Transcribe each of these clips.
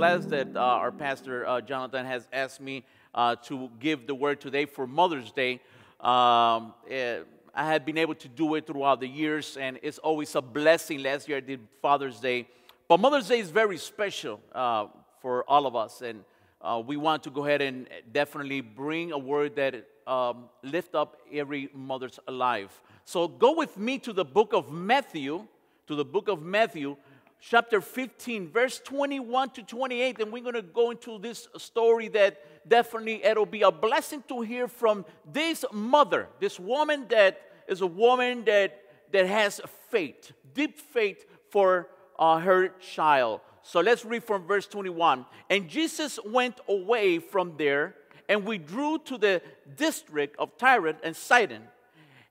blessed that uh, our pastor uh, Jonathan has asked me uh, to give the word today for Mother's Day. Um, eh, I had been able to do it throughout the years, and it's always a blessing. Last year I did Father's Day, but Mother's Day is very special uh, for all of us, and uh, we want to go ahead and definitely bring a word that um, lift up every mother's life. So go with me to the book of Matthew, to the book of Matthew, chapter 15, verse 21 to 28, and we're going to go into this story that definitely it'll be a blessing to hear from this mother, this woman that is a woman that, that has faith, deep faith for uh, her child. So let's read from verse 21. And Jesus went away from there and withdrew to the district of Tyre and Sidon.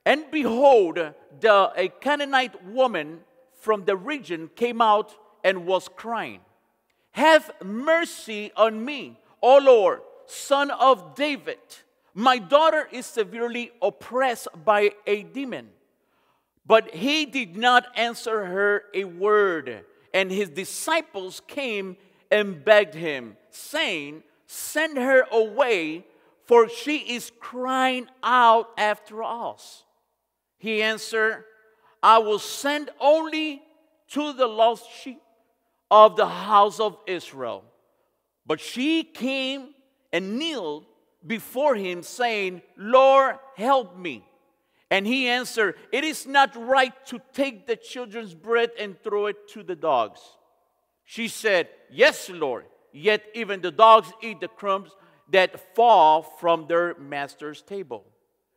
And behold, the, a Canaanite woman from the region came out and was crying, Have mercy on me, O Lord, son of David. My daughter is severely oppressed by a demon. But he did not answer her a word. And his disciples came and begged him, saying, Send her away, for she is crying out after us. He answered, I will send only to the lost sheep of the house of Israel. But she came and kneeled before him, saying, Lord, help me. And he answered, It is not right to take the children's bread and throw it to the dogs. She said, Yes, Lord, yet even the dogs eat the crumbs that fall from their master's table.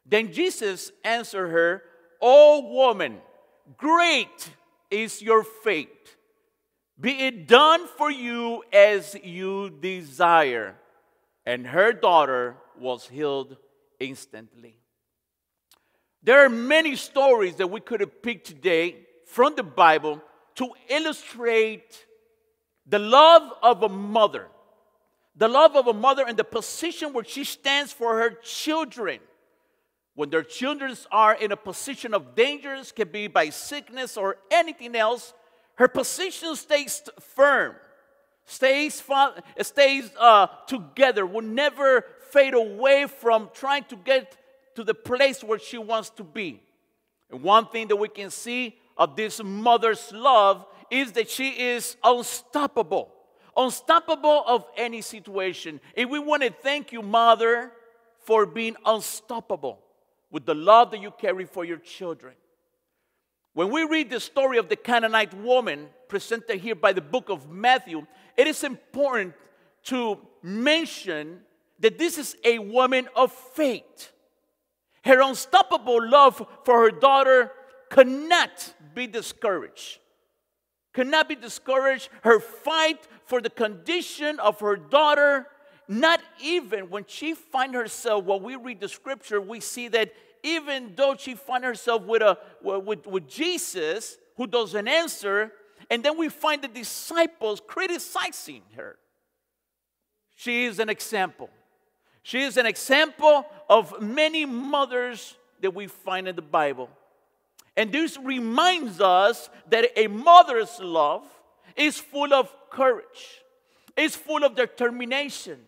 Then Jesus answered her, O woman, great is your faith. Be it done for you as you desire. And her daughter was healed instantly. There are many stories that we could have picked today from the Bible to illustrate the love of a mother. The love of a mother and the position where she stands for her children. When their children are in a position of dangers, can be by sickness or anything else, her position stays firm, stays, stays uh, together, will never fade away from trying to get to the place where she wants to be. And one thing that we can see of this mother's love is that she is unstoppable, unstoppable of any situation. And we want to thank you, Mother, for being unstoppable with the love that you carry for your children. When we read the story of the Canaanite woman presented here by the book of Matthew, it is important to mention that this is a woman of faith. Her unstoppable love for her daughter cannot be discouraged. Cannot be discouraged. Her fight for the condition of her daughter not even when she find herself, when we read the scripture, we see that even though she find herself with, a, with, with Jesus, who doesn't answer, and then we find the disciples criticizing her. She is an example. She is an example of many mothers that we find in the Bible. And this reminds us that a mother's love is full of courage, is full of determination,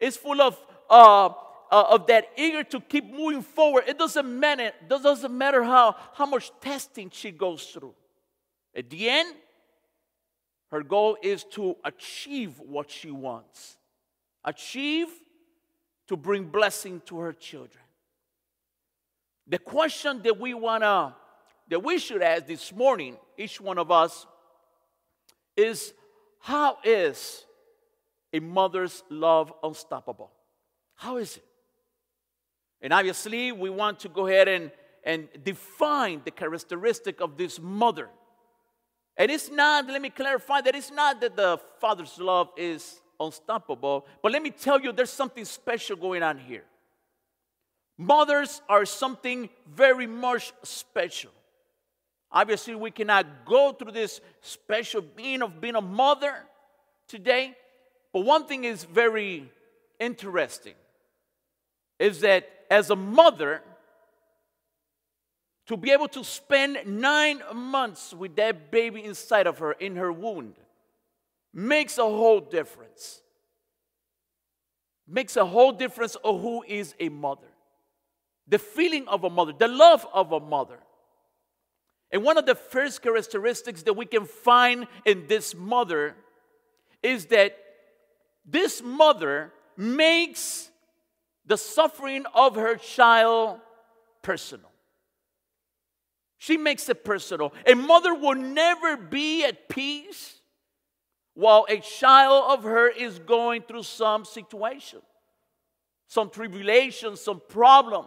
is full of, uh, uh, of that eager to keep moving forward. It doesn't matter, it doesn't matter how, how much testing she goes through. At the end, her goal is to achieve what she wants. Achieve to bring blessing to her children. The question that we wanna that we should ask this morning, each one of us, is how is a mother's love unstoppable? How is it? And obviously, we want to go ahead and, and define the characteristic of this mother. And it's not, let me clarify that it's not that the father's love is unstoppable, but let me tell you there's something special going on here. Mothers are something very much special. Obviously, we cannot go through this special being of being a mother today, but one thing is very interesting is that as a mother, to be able to spend nine months with that baby inside of her, in her wound, makes a whole difference. Makes a whole difference of who is a mother. The feeling of a mother, the love of a mother. And one of the first characteristics that we can find in this mother is that this mother makes the suffering of her child personal. She makes it personal. A mother will never be at peace while a child of her is going through some situation, some tribulation, some problem,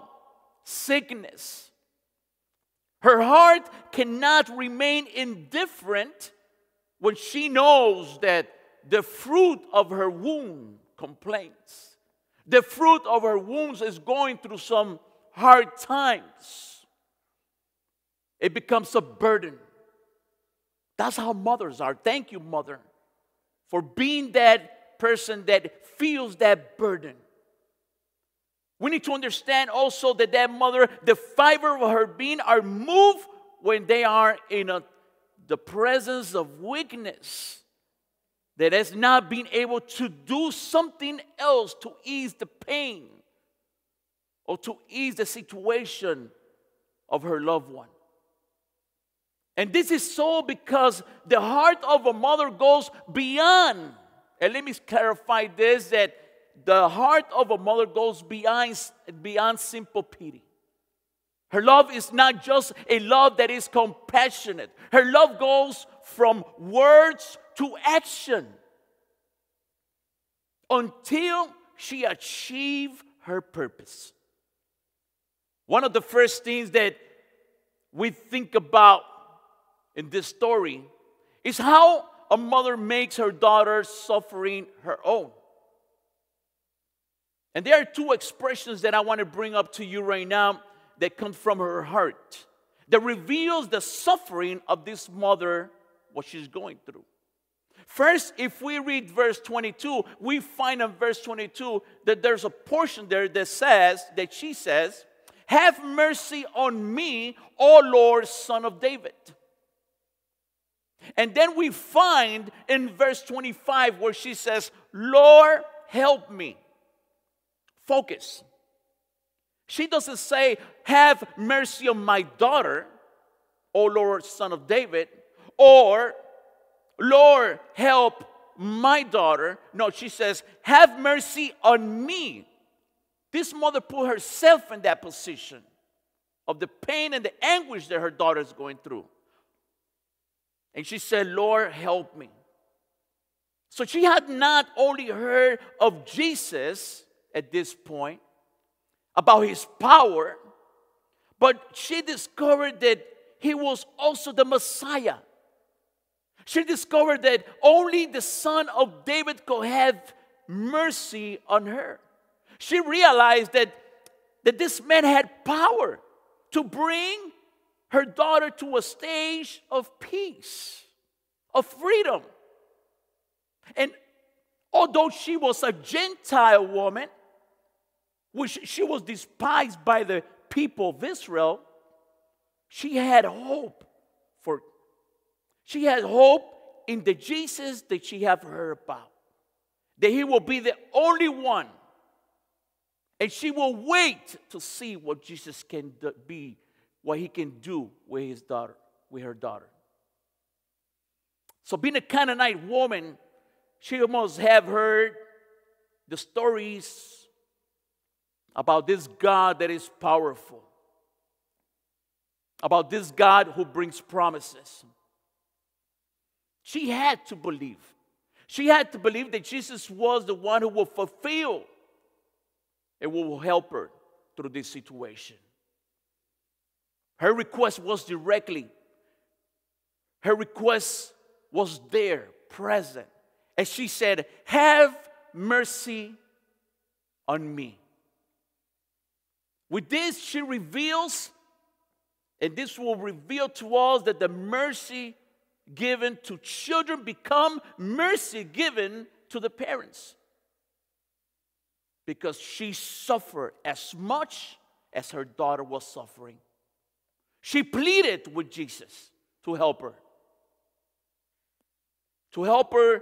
sickness. Her heart cannot remain indifferent when she knows that the fruit of her womb complains. The fruit of her wounds is going through some hard times it becomes a burden. That's how mothers are. Thank you, mother, for being that person that feels that burden. We need to understand also that that mother, the fiber of her being, are moved when they are in a, the presence of weakness. That has not been able to do something else to ease the pain or to ease the situation of her loved one. And this is so because the heart of a mother goes beyond. And let me clarify this that the heart of a mother goes beyond, beyond simple pity. Her love is not just a love that is compassionate, her love goes from words to action until she achieves her purpose. One of the first things that we think about in this story is how a mother makes her daughter suffering her own. And there are two expressions that I want to bring up to you right now that come from her heart that reveals the suffering of this mother, what she's going through. First, if we read verse 22, we find in verse 22 that there's a portion there that says, that she says, Have mercy on me, O Lord, son of David. And then we find in verse 25 where she says, Lord, help me. Focus. She doesn't say, Have mercy on my daughter, O Lord, son of David, or Lord, help my daughter. No, she says, Have mercy on me. This mother put herself in that position of the pain and the anguish that her daughter is going through. And she said, Lord, help me. So she had not only heard of Jesus at this point, about his power, but she discovered that he was also the Messiah. She discovered that only the son of David could have mercy on her. She realized that, that this man had power to bring her daughter to a stage of peace, of freedom. And although she was a Gentile woman, which she was despised by the people of Israel, she had hope for she has hope in the Jesus that she had heard about. That he will be the only one. And she will wait to see what Jesus can be what he can do with his daughter, with her daughter. So being a Canaanite woman, she must have heard the stories about this God that is powerful, about this God who brings promises. She had to believe. She had to believe that Jesus was the one who will fulfill and will help her through this situation. Her request was directly, her request was there, present. And she said, Have mercy on me. With this, she reveals, and this will reveal to us that the mercy given to children become mercy given to the parents. Because she suffered as much as her daughter was suffering. She pleaded with Jesus to help her. To help her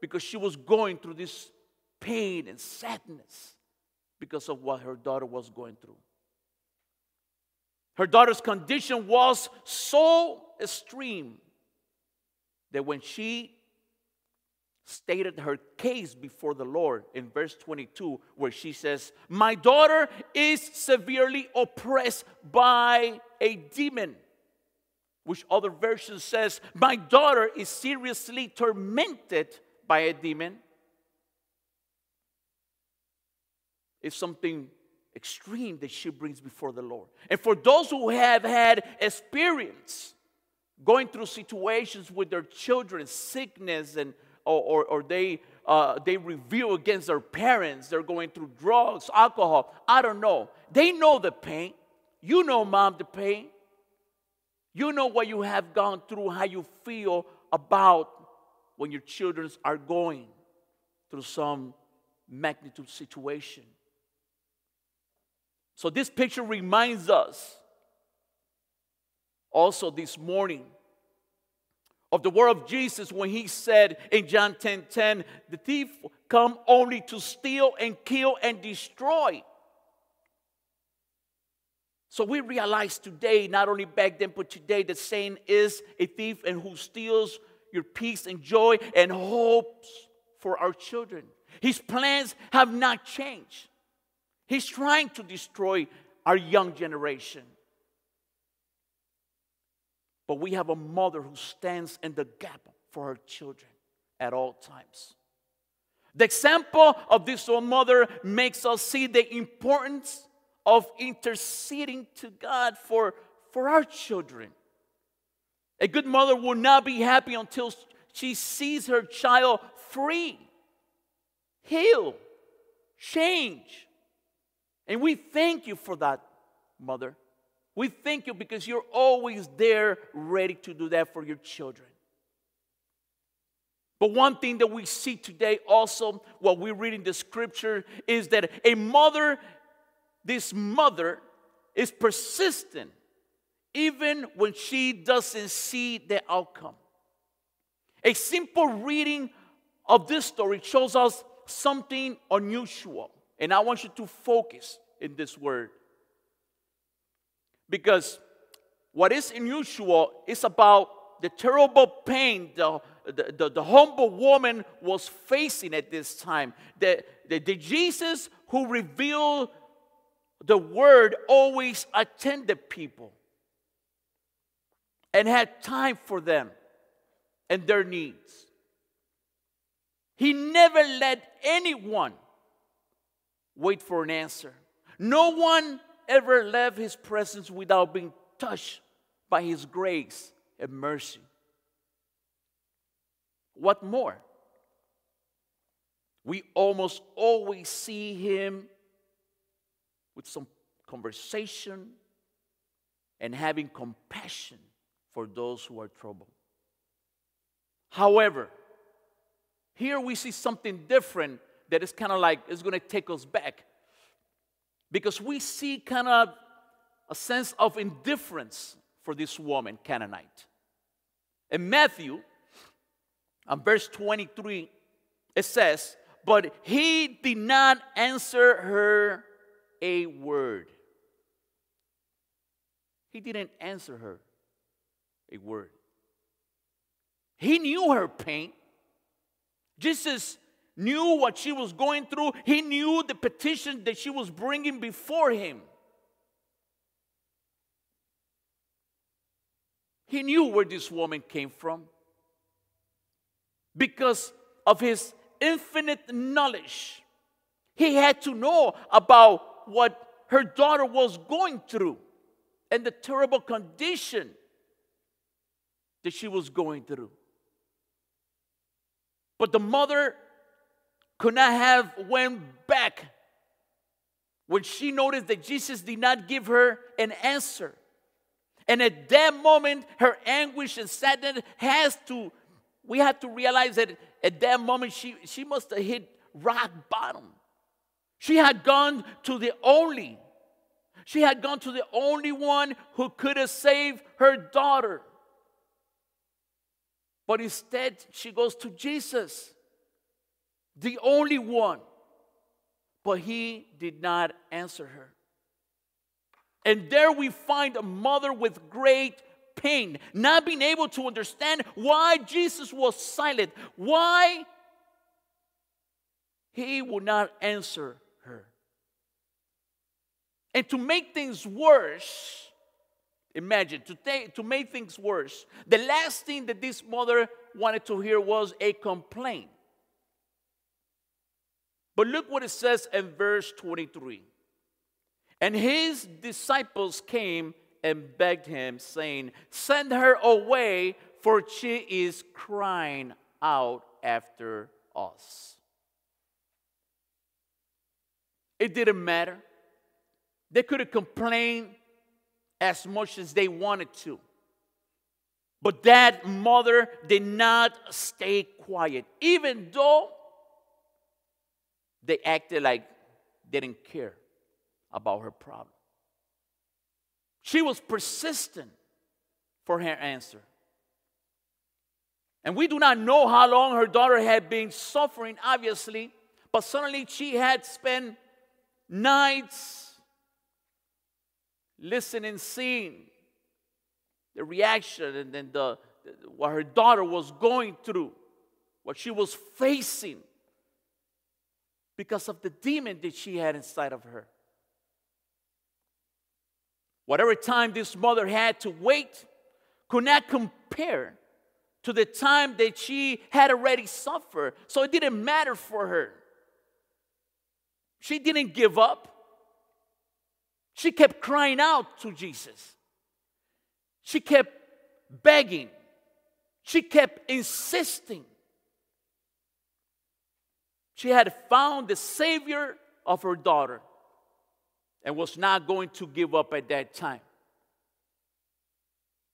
because she was going through this pain and sadness because of what her daughter was going through. Her daughter's condition was so extreme that when she stated her case before the Lord in verse 22, where she says, My daughter is severely oppressed by a demon. Which other version says, My daughter is seriously tormented by a demon. It's something extreme that she brings before the Lord. And for those who have had experience going through situations with their children, sickness, and or, or, or they uh, they reveal against their parents, they're going through drugs, alcohol. I don't know. They know the pain. You know, mom, the pain. You know what you have gone through, how you feel about when your children are going through some magnitude situation. So, this picture reminds us also this morning of the word of Jesus when he said in John 10 10, the thief come only to steal and kill and destroy. So we realize today, not only back then, but today, that Satan is a thief and who steals your peace and joy and hopes for our children. His plans have not changed. He's trying to destroy our young generation. But we have a mother who stands in the gap for her children at all times. The example of this old mother makes us see the importance of interceding to God for, for our children. A good mother will not be happy until she sees her child free, heal, change. And we thank you for that, mother. We thank you because you're always there ready to do that for your children. But one thing that we see today also, what we read in the scripture, is that a mother, this mother, is persistent even when she doesn't see the outcome. A simple reading of this story shows us something unusual. And I want you to focus in this word. Because what is unusual is about the terrible pain the, the, the, the humble woman was facing at this time. The, the, the Jesus who revealed the word always attended people and had time for them and their needs. He never let anyone wait for an answer. No one ever left his presence without being touched by his grace and mercy. What more? We almost always see him with some conversation and having compassion for those who are troubled. However, here we see something different that is kind of like it's going to take us back because we see kind of a sense of indifference for this woman, Canaanite. In Matthew, on verse 23, it says, But he did not answer her a word. He didn't answer her a word. He knew her pain. Jesus knew what she was going through, he knew the petition that she was bringing before him. He knew where this woman came from because of his infinite knowledge. He had to know about what her daughter was going through and the terrible condition that she was going through. But the mother could not have went back when she noticed that Jesus did not give her an answer. And at that moment, her anguish and sadness has to, we have to realize that at that moment, she, she must have hit rock bottom. She had gone to the only, she had gone to the only one who could have saved her daughter. But instead, she goes to Jesus. The only one. But he did not answer her. And there we find a mother with great pain, not being able to understand why Jesus was silent, why he would not answer her. And to make things worse, imagine, to, take, to make things worse, the last thing that this mother wanted to hear was a complaint. But look what it says in verse 23. And his disciples came and begged him, saying, Send her away, for she is crying out after us. It didn't matter. They could have complained as much as they wanted to. But that mother did not stay quiet, even though they acted like they didn't care about her problem. She was persistent for her answer. And we do not know how long her daughter had been suffering, obviously, but suddenly she had spent nights listening, seeing the reaction and then the, what her daughter was going through, what she was facing because of the demon that she had inside of her. Whatever time this mother had to wait could not compare to the time that she had already suffered. So it didn't matter for her. She didn't give up. She kept crying out to Jesus. She kept begging. She kept insisting. She had found the Savior of her daughter and was not going to give up at that time.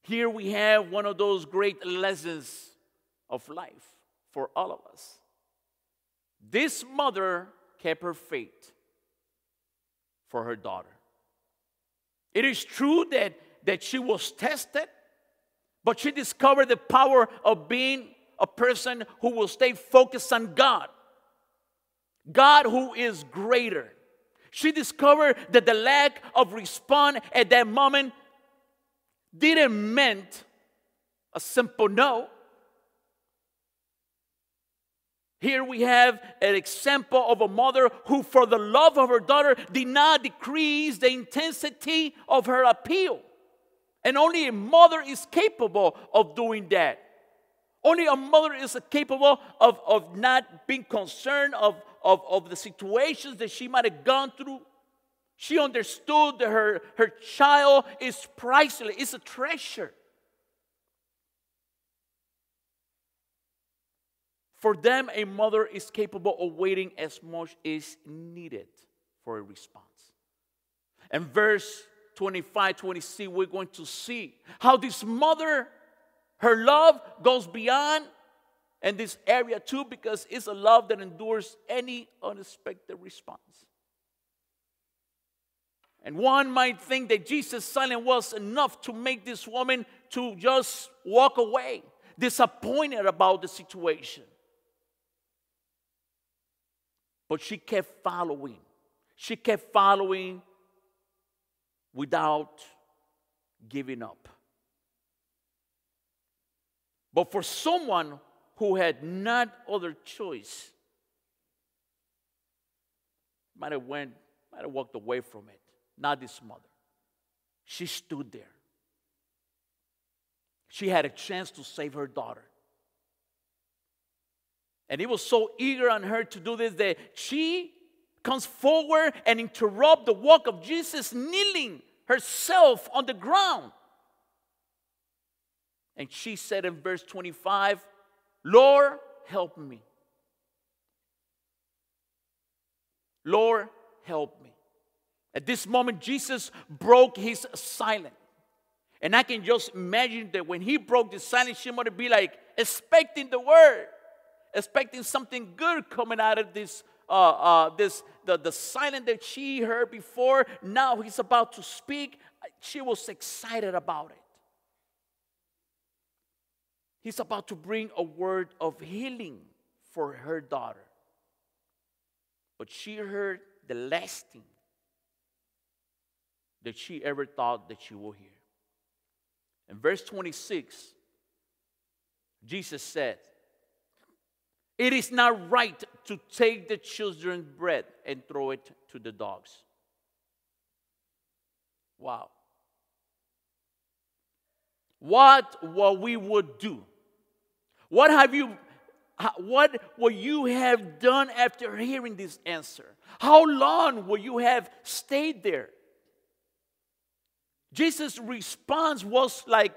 Here we have one of those great lessons of life for all of us. This mother kept her faith for her daughter. It is true that, that she was tested, but she discovered the power of being a person who will stay focused on God. God who is greater. She discovered that the lack of response at that moment didn't meant a simple no. Here we have an example of a mother who, for the love of her daughter, did not decrease the intensity of her appeal. And only a mother is capable of doing that. Only a mother is capable of, of not being concerned of, of, of the situations that she might have gone through. She understood that her, her child is priceless, it's a treasure. For them, a mother is capable of waiting as much as needed for a response. And verse 25, 26, we're going to see how this mother, her love goes beyond and this area too because it's a love that endures any unexpected response. And one might think that Jesus' silence was enough to make this woman to just walk away, disappointed about the situation. But she kept following. She kept following without giving up. But for someone who had not other choice might have went, might have walked away from it. Not this mother. She stood there. She had a chance to save her daughter. And he was so eager on her to do this that she comes forward and interrupt the walk of Jesus, kneeling herself on the ground. And she said in verse 25, Lord, help me. Lord, help me. At this moment, Jesus broke his silence. And I can just imagine that when he broke the silence, she might be like expecting the word, expecting something good coming out of this, uh, uh, this the, the silence that she heard before. Now he's about to speak. She was excited about it. He's about to bring a word of healing for her daughter. But she heard the last thing that she ever thought that she will hear. In verse 26, Jesus said, It is not right to take the children's bread and throw it to the dogs. Wow. What what we would do? What have you what will you have done after hearing this answer? How long will you have stayed there? Jesus' response was like,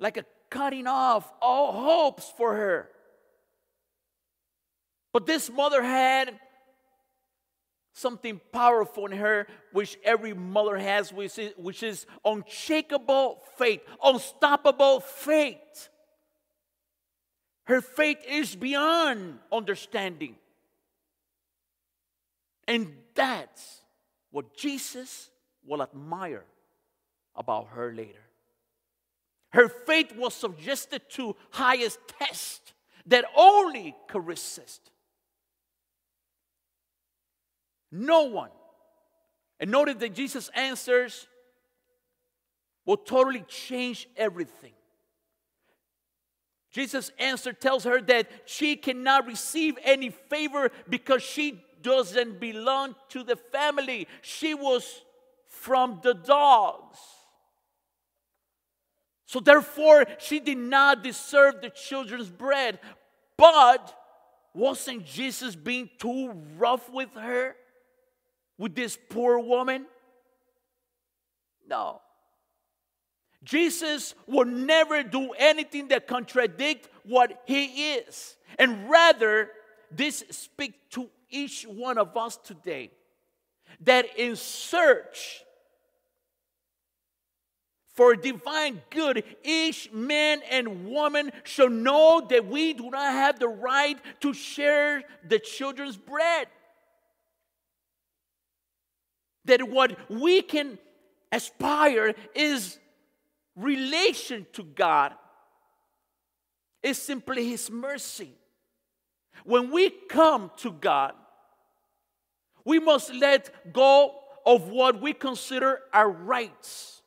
like a cutting off all hopes for her. But this mother had something powerful in her, which every mother has, which is, which is unshakable faith, unstoppable faith. Her faith is beyond understanding. And that's what Jesus will admire about her later. Her faith was subjected to highest test that only could resist. No one. And notice that Jesus' answers will totally change everything. Jesus' answer tells her that she cannot receive any favor because she doesn't belong to the family. She was from the dogs. So, therefore, she did not deserve the children's bread. But wasn't Jesus being too rough with her? With this poor woman? No. Jesus will never do anything that contradict what he is. And rather, this speaks to each one of us today that in search for divine good, each man and woman shall know that we do not have the right to share the children's bread. That what we can aspire is relation to God, is simply His mercy. When we come to God, we must let go of what we consider our rights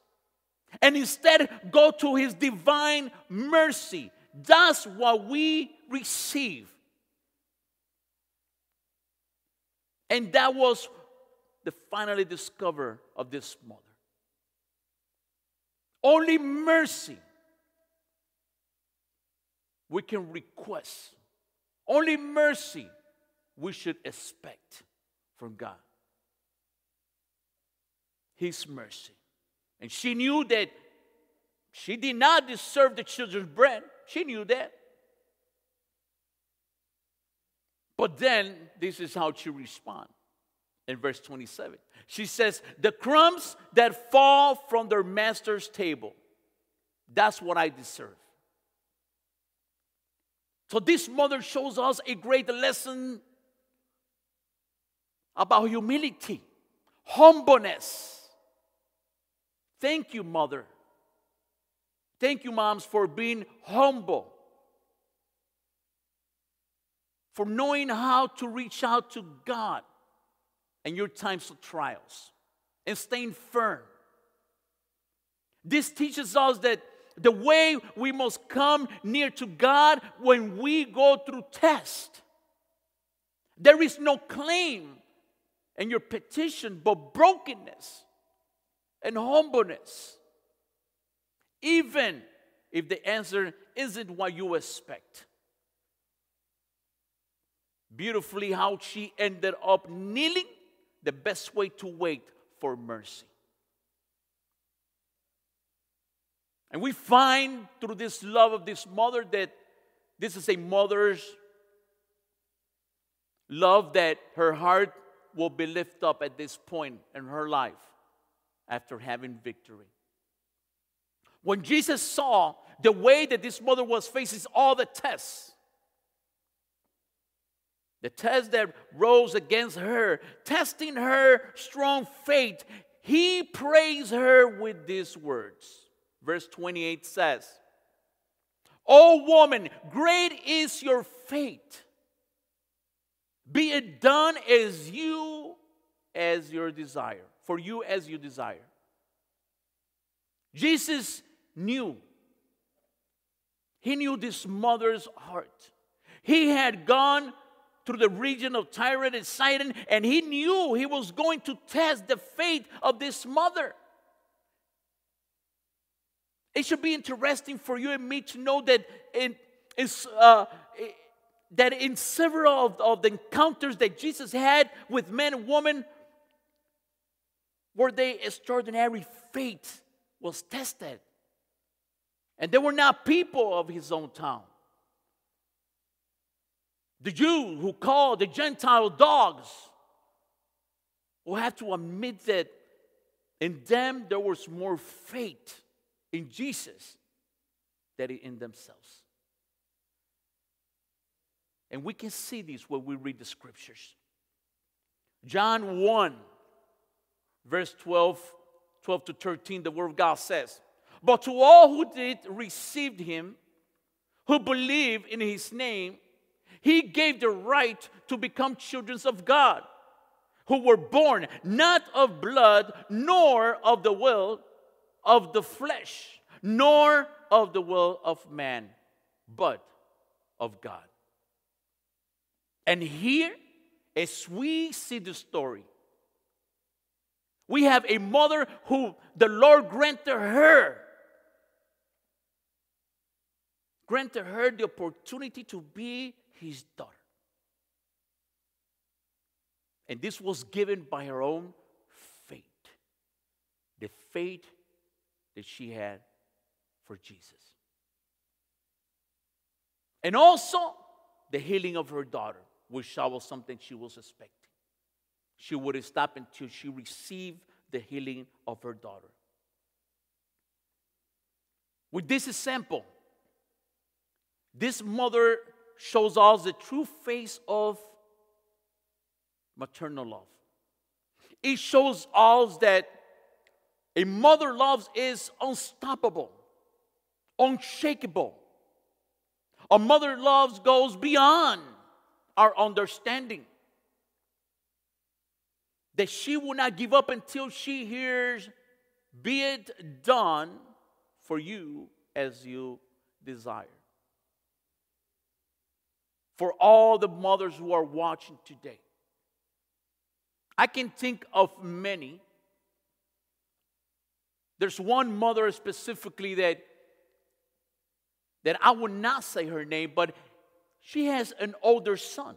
and instead go to his divine mercy. That's what we receive. And that was the finally discover of this mother. Only mercy we can request. Only mercy we should expect from God. His mercy. And she knew that she did not deserve the children's bread. She knew that. But then, this is how she responds in verse 27. She says, The crumbs that fall from their master's table, that's what I deserve. So, this mother shows us a great lesson about humility, humbleness Thank you, mother. Thank you, moms, for being humble, for knowing how to reach out to God in your times of trials and staying firm. This teaches us that the way we must come near to God when we go through test. There is no claim in your petition but brokenness and humbleness, even if the answer isn't what you expect. Beautifully, how she ended up kneeling, the best way to wait for mercy. And we find through this love of this mother that this is a mother's love that her heart will be lifted up at this point in her life after having victory. When Jesus saw the way that this mother was facing all the tests, the test that rose against her, testing her strong faith, he praised her with these words. Verse 28 says, O woman, great is your faith. Be it done as you as your desire, for you as you desire. Jesus knew. He knew this mother's heart. He had gone through the region of Tyre and Sidon, and he knew he was going to test the faith of this mother. It should be interesting for you and me to know that in, uh, that in several of, of the encounters that Jesus had with men and women, where they extraordinary faith was tested. And they were not people of his own town. The Jew who called the Gentile dogs will have to admit that in them there was more faith in Jesus than in themselves. And we can see this when we read the scriptures. John 1, verse 12, 12 to 13, the word of God says, But to all who did receive him, who believe in his name, he gave the right to become children of God, who were born not of blood, nor of the will of the flesh, nor of the will of man, but of God. And here, as we see the story, we have a mother who the Lord granted her, granted her the opportunity to be his daughter. And this was given by her own faith, the faith that she had for Jesus. And also the healing of her daughter which was something she was expecting. She would stop until she received the healing of her daughter. With this example, this mother shows us the true face of maternal love. It shows us that a mother love is unstoppable, unshakable. A mother love goes beyond our understanding. That she will not give up until she hears, Be it done for you as you desire. For all the mothers who are watching today, I can think of many. There's one mother specifically that that I would not say her name, but she has an older son.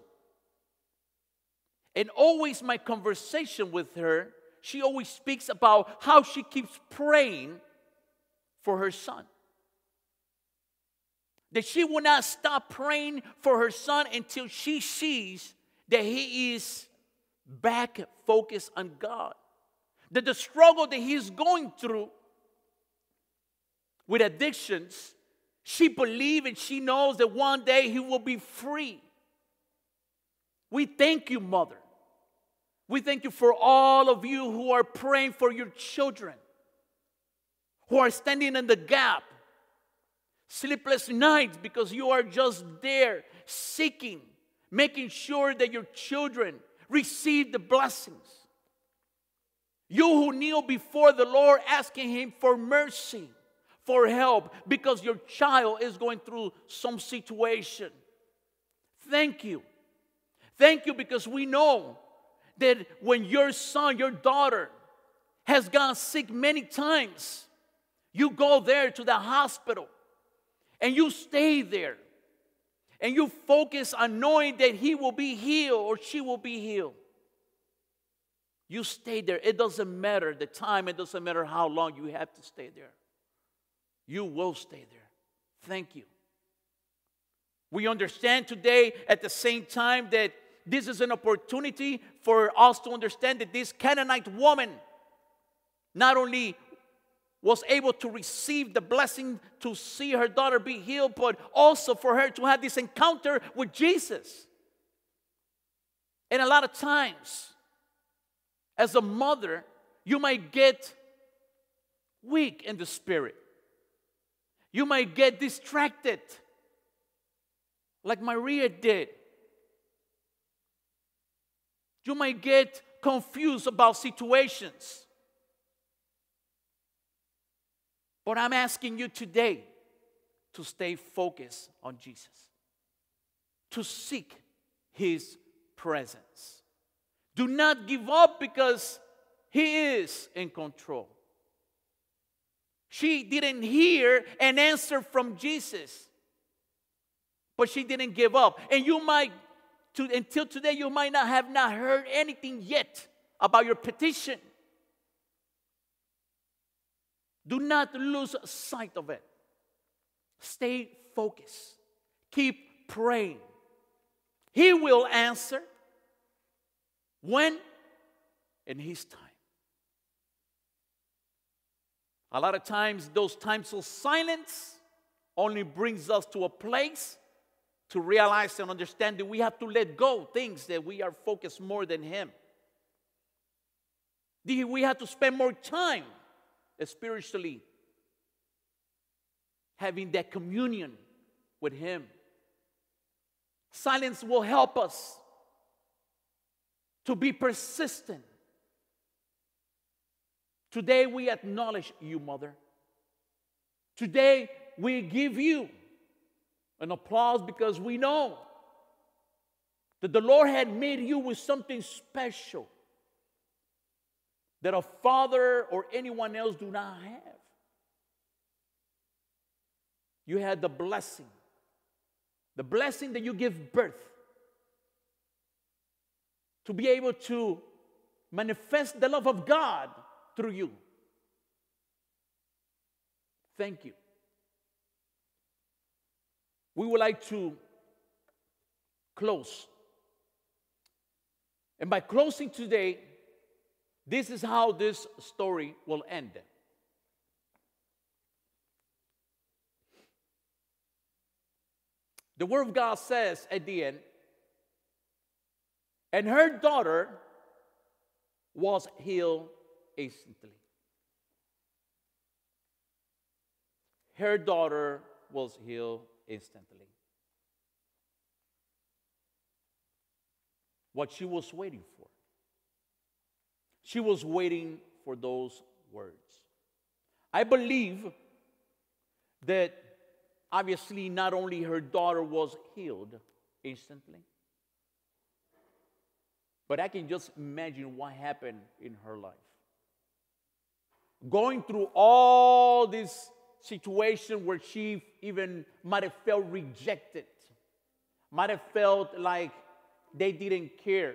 And always, my conversation with her, she always speaks about how she keeps praying for her son. That she will not stop praying for her son until she sees that he is back focused on God. That the struggle that he's going through with addictions she believes and she knows that one day he will be free. We thank you, Mother. We thank you for all of you who are praying for your children, who are standing in the gap, sleepless nights because you are just there seeking, making sure that your children receive the blessings. You who kneel before the Lord asking Him for mercy for help because your child is going through some situation. Thank you. Thank you because we know that when your son, your daughter has gone sick many times, you go there to the hospital and you stay there and you focus on knowing that he will be healed or she will be healed. You stay there. It doesn't matter the time, it doesn't matter how long you have to stay there you will stay there. Thank you. We understand today at the same time that this is an opportunity for us to understand that this Canaanite woman not only was able to receive the blessing to see her daughter be healed, but also for her to have this encounter with Jesus. And a lot of times, as a mother, you might get weak in the spirit. You might get distracted, like Maria did. You might get confused about situations. But I'm asking you today to stay focused on Jesus, to seek His presence. Do not give up because He is in control. She didn't hear an answer from Jesus, but she didn't give up. And you might, to, until today, you might not have not heard anything yet about your petition. Do not lose sight of it. Stay focused. Keep praying. He will answer when? In His time. A lot of times, those times of silence only brings us to a place to realize and understand that we have to let go things that we are focused more than Him. We have to spend more time Uh, spiritually having that communion with Him. Silence will help us to be persistent Today we acknowledge you, Mother. Today we give you an applause because we know that the Lord had made you with something special that a father or anyone else do not have. You had the blessing, the blessing that you give birth to be able to manifest the love of God through you. Thank you. We would like to close. And by closing today, this is how this story will end. The Word of God says at the end, and her daughter was healed instantly. Her daughter was healed instantly. What she was waiting for. She was waiting for those words. I believe that obviously not only her daughter was healed instantly, but I can just imagine what happened in her life going through all this situation where she even might have felt rejected, might have felt like they didn't care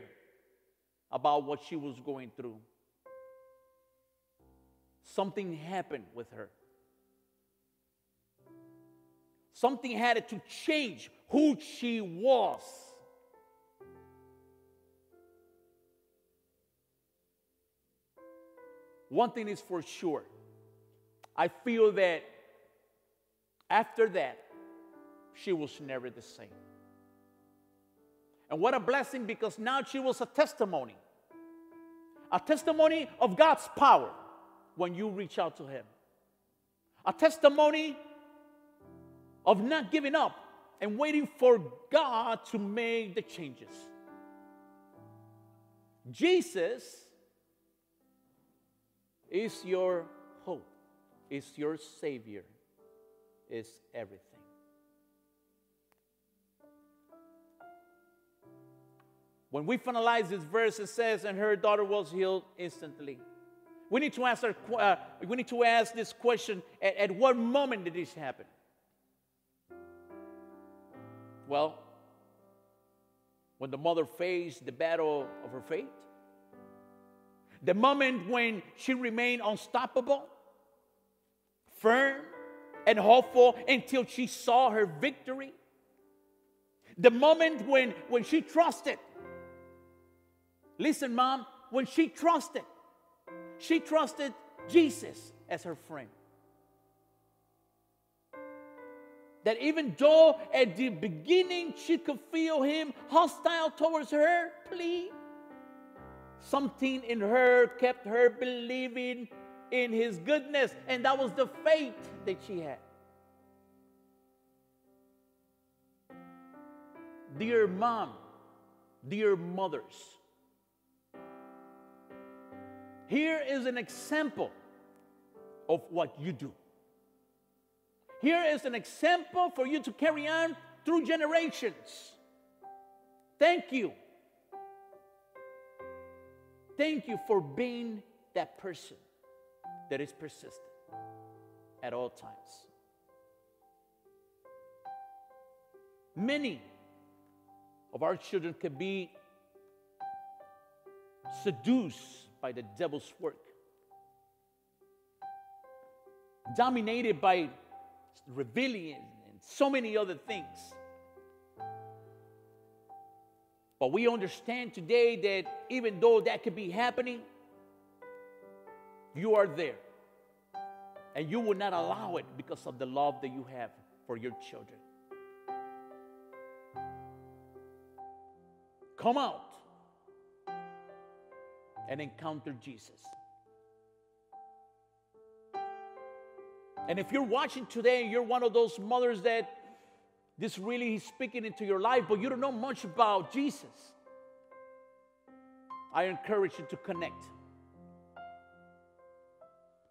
about what she was going through. Something happened with her. Something had to change who she was. One thing is for sure. I feel that after that, she was never the same. And what a blessing because now she was a testimony. A testimony of God's power when you reach out to Him. A testimony of not giving up and waiting for God to make the changes. Jesus is your hope, is your Savior, is everything. When we finalize this verse, it says, and her daughter was healed instantly. We need to ask, our, uh, we need to ask this question at, at what moment did this happen? Well, when the mother faced the battle of her faith, the moment when she remained unstoppable, firm, and hopeful until she saw her victory. The moment when, when she trusted. Listen, mom, when she trusted, she trusted Jesus as her friend. That even though at the beginning she could feel him hostile towards her, please Something in her kept her believing in his goodness, and that was the faith that she had. Dear mom, dear mothers, Here is an example of what you do. Here is an example for you to carry on through generations. Thank you. Thank you for being that person that is persistent at all times. Many of our children can be seduced by the devil's work, dominated by rebellion and so many other things. But we understand today that even though that could be happening, you are there. And you will not allow it because of the love that you have for your children. Come out and encounter Jesus. And if you're watching today and you're one of those mothers that this really is speaking into your life, but you don't know much about Jesus, I encourage you to connect.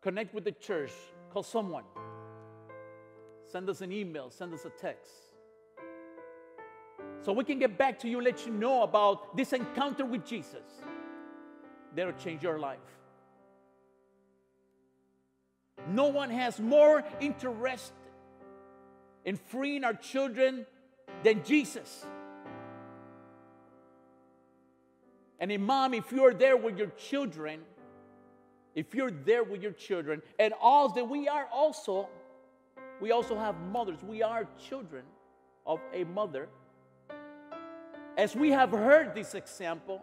Connect with the church, call someone, send us an email, send us a text. So we can get back to you, let you know about this encounter with Jesus. That'll change your life. No one has more interest in freeing our children than Jesus. And in mom, if you're there with your children, if you're there with your children, and all that we are also, we also have mothers. We are children of a mother. As we have heard this example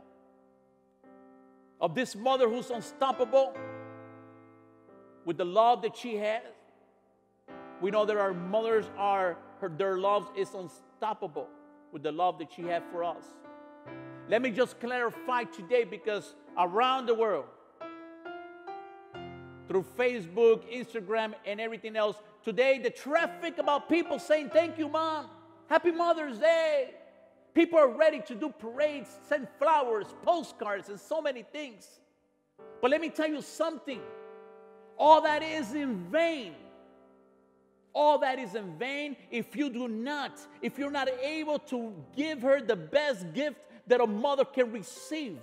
of this mother who's unstoppable with the love that she has, we know that our mothers are, her, their love is unstoppable with the love that she had for us. Let me just clarify today because around the world, through Facebook, Instagram, and everything else, today the traffic about people saying, Thank you, mom. Happy Mother's Day. People are ready to do parades, send flowers, postcards, and so many things. But let me tell you something all that is in vain all that is in vain if you do not, if you're not able to give her the best gift that a mother can receive.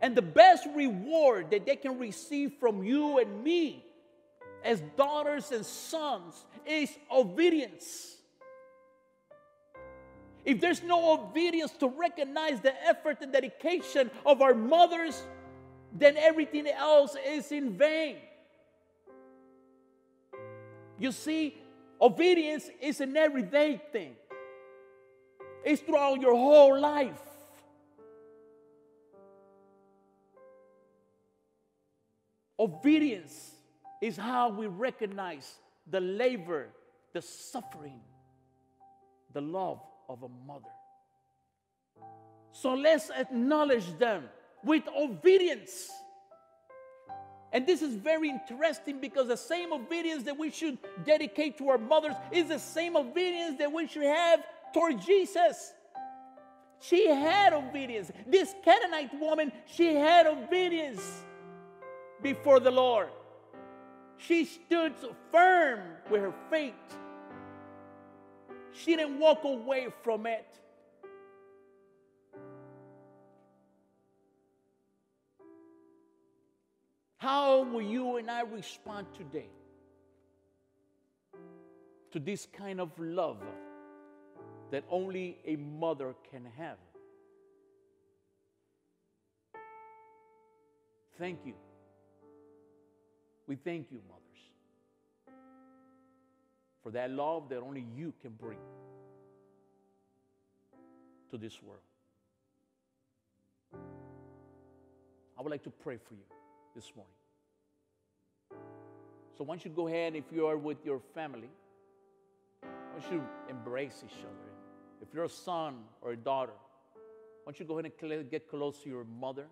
And the best reward that they can receive from you and me as daughters and sons is obedience. If there's no obedience to recognize the effort and dedication of our mothers, then everything else is in vain. You see, obedience is an everyday thing, it's throughout your whole life. Obedience is how we recognize the labor, the suffering, the love of a mother. So let's acknowledge them with obedience. And this is very interesting because the same obedience that we should dedicate to our mothers is the same obedience that we should have toward Jesus. She had obedience. This Canaanite woman, she had obedience before the Lord. She stood firm with her faith. She didn't walk away from it. How will you and I respond today to this kind of love that only a mother can have? Thank you. We thank you, mothers, for that love that only you can bring to this world. I would like to pray for you this morning. So once you go ahead, if you are with your family, once you embrace each other, if you're a son or a daughter, once you go ahead and get close to your mother,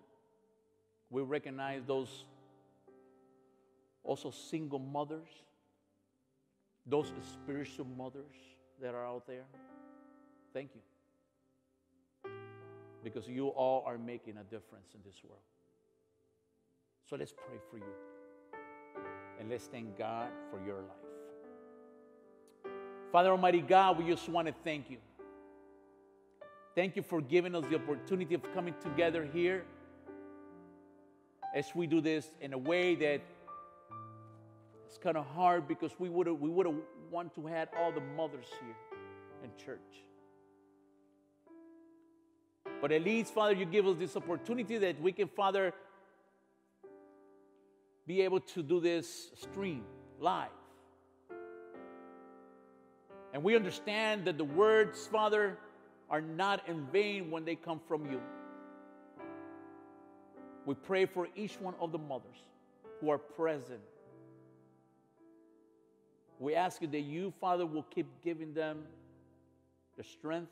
we recognize those also single mothers, those spiritual mothers that are out there. Thank you. Because you all are making a difference in this world. So let's pray for you. And let's thank God for your life. Father Almighty God, we just want to thank you. Thank you for giving us the opportunity of coming together here as we do this in a way that it's kind of hard because we would have we would have want to had all the mothers here in church. But at least, Father, you give us this opportunity that we can, Father, be able to do this stream live. And we understand that the words, Father, are not in vain when they come from you. We pray for each one of the mothers who are present. We ask you that you, Father, will keep giving them the strength,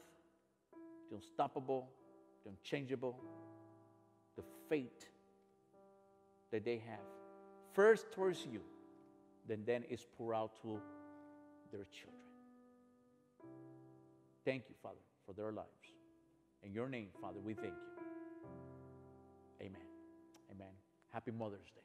the unstoppable, the unchangeable, the faith that they have. First towards you, then then is pour out to their children. Thank you, Father, for their lives. In your name, Father, we thank you. Amen. Amen. Happy Mother's Day.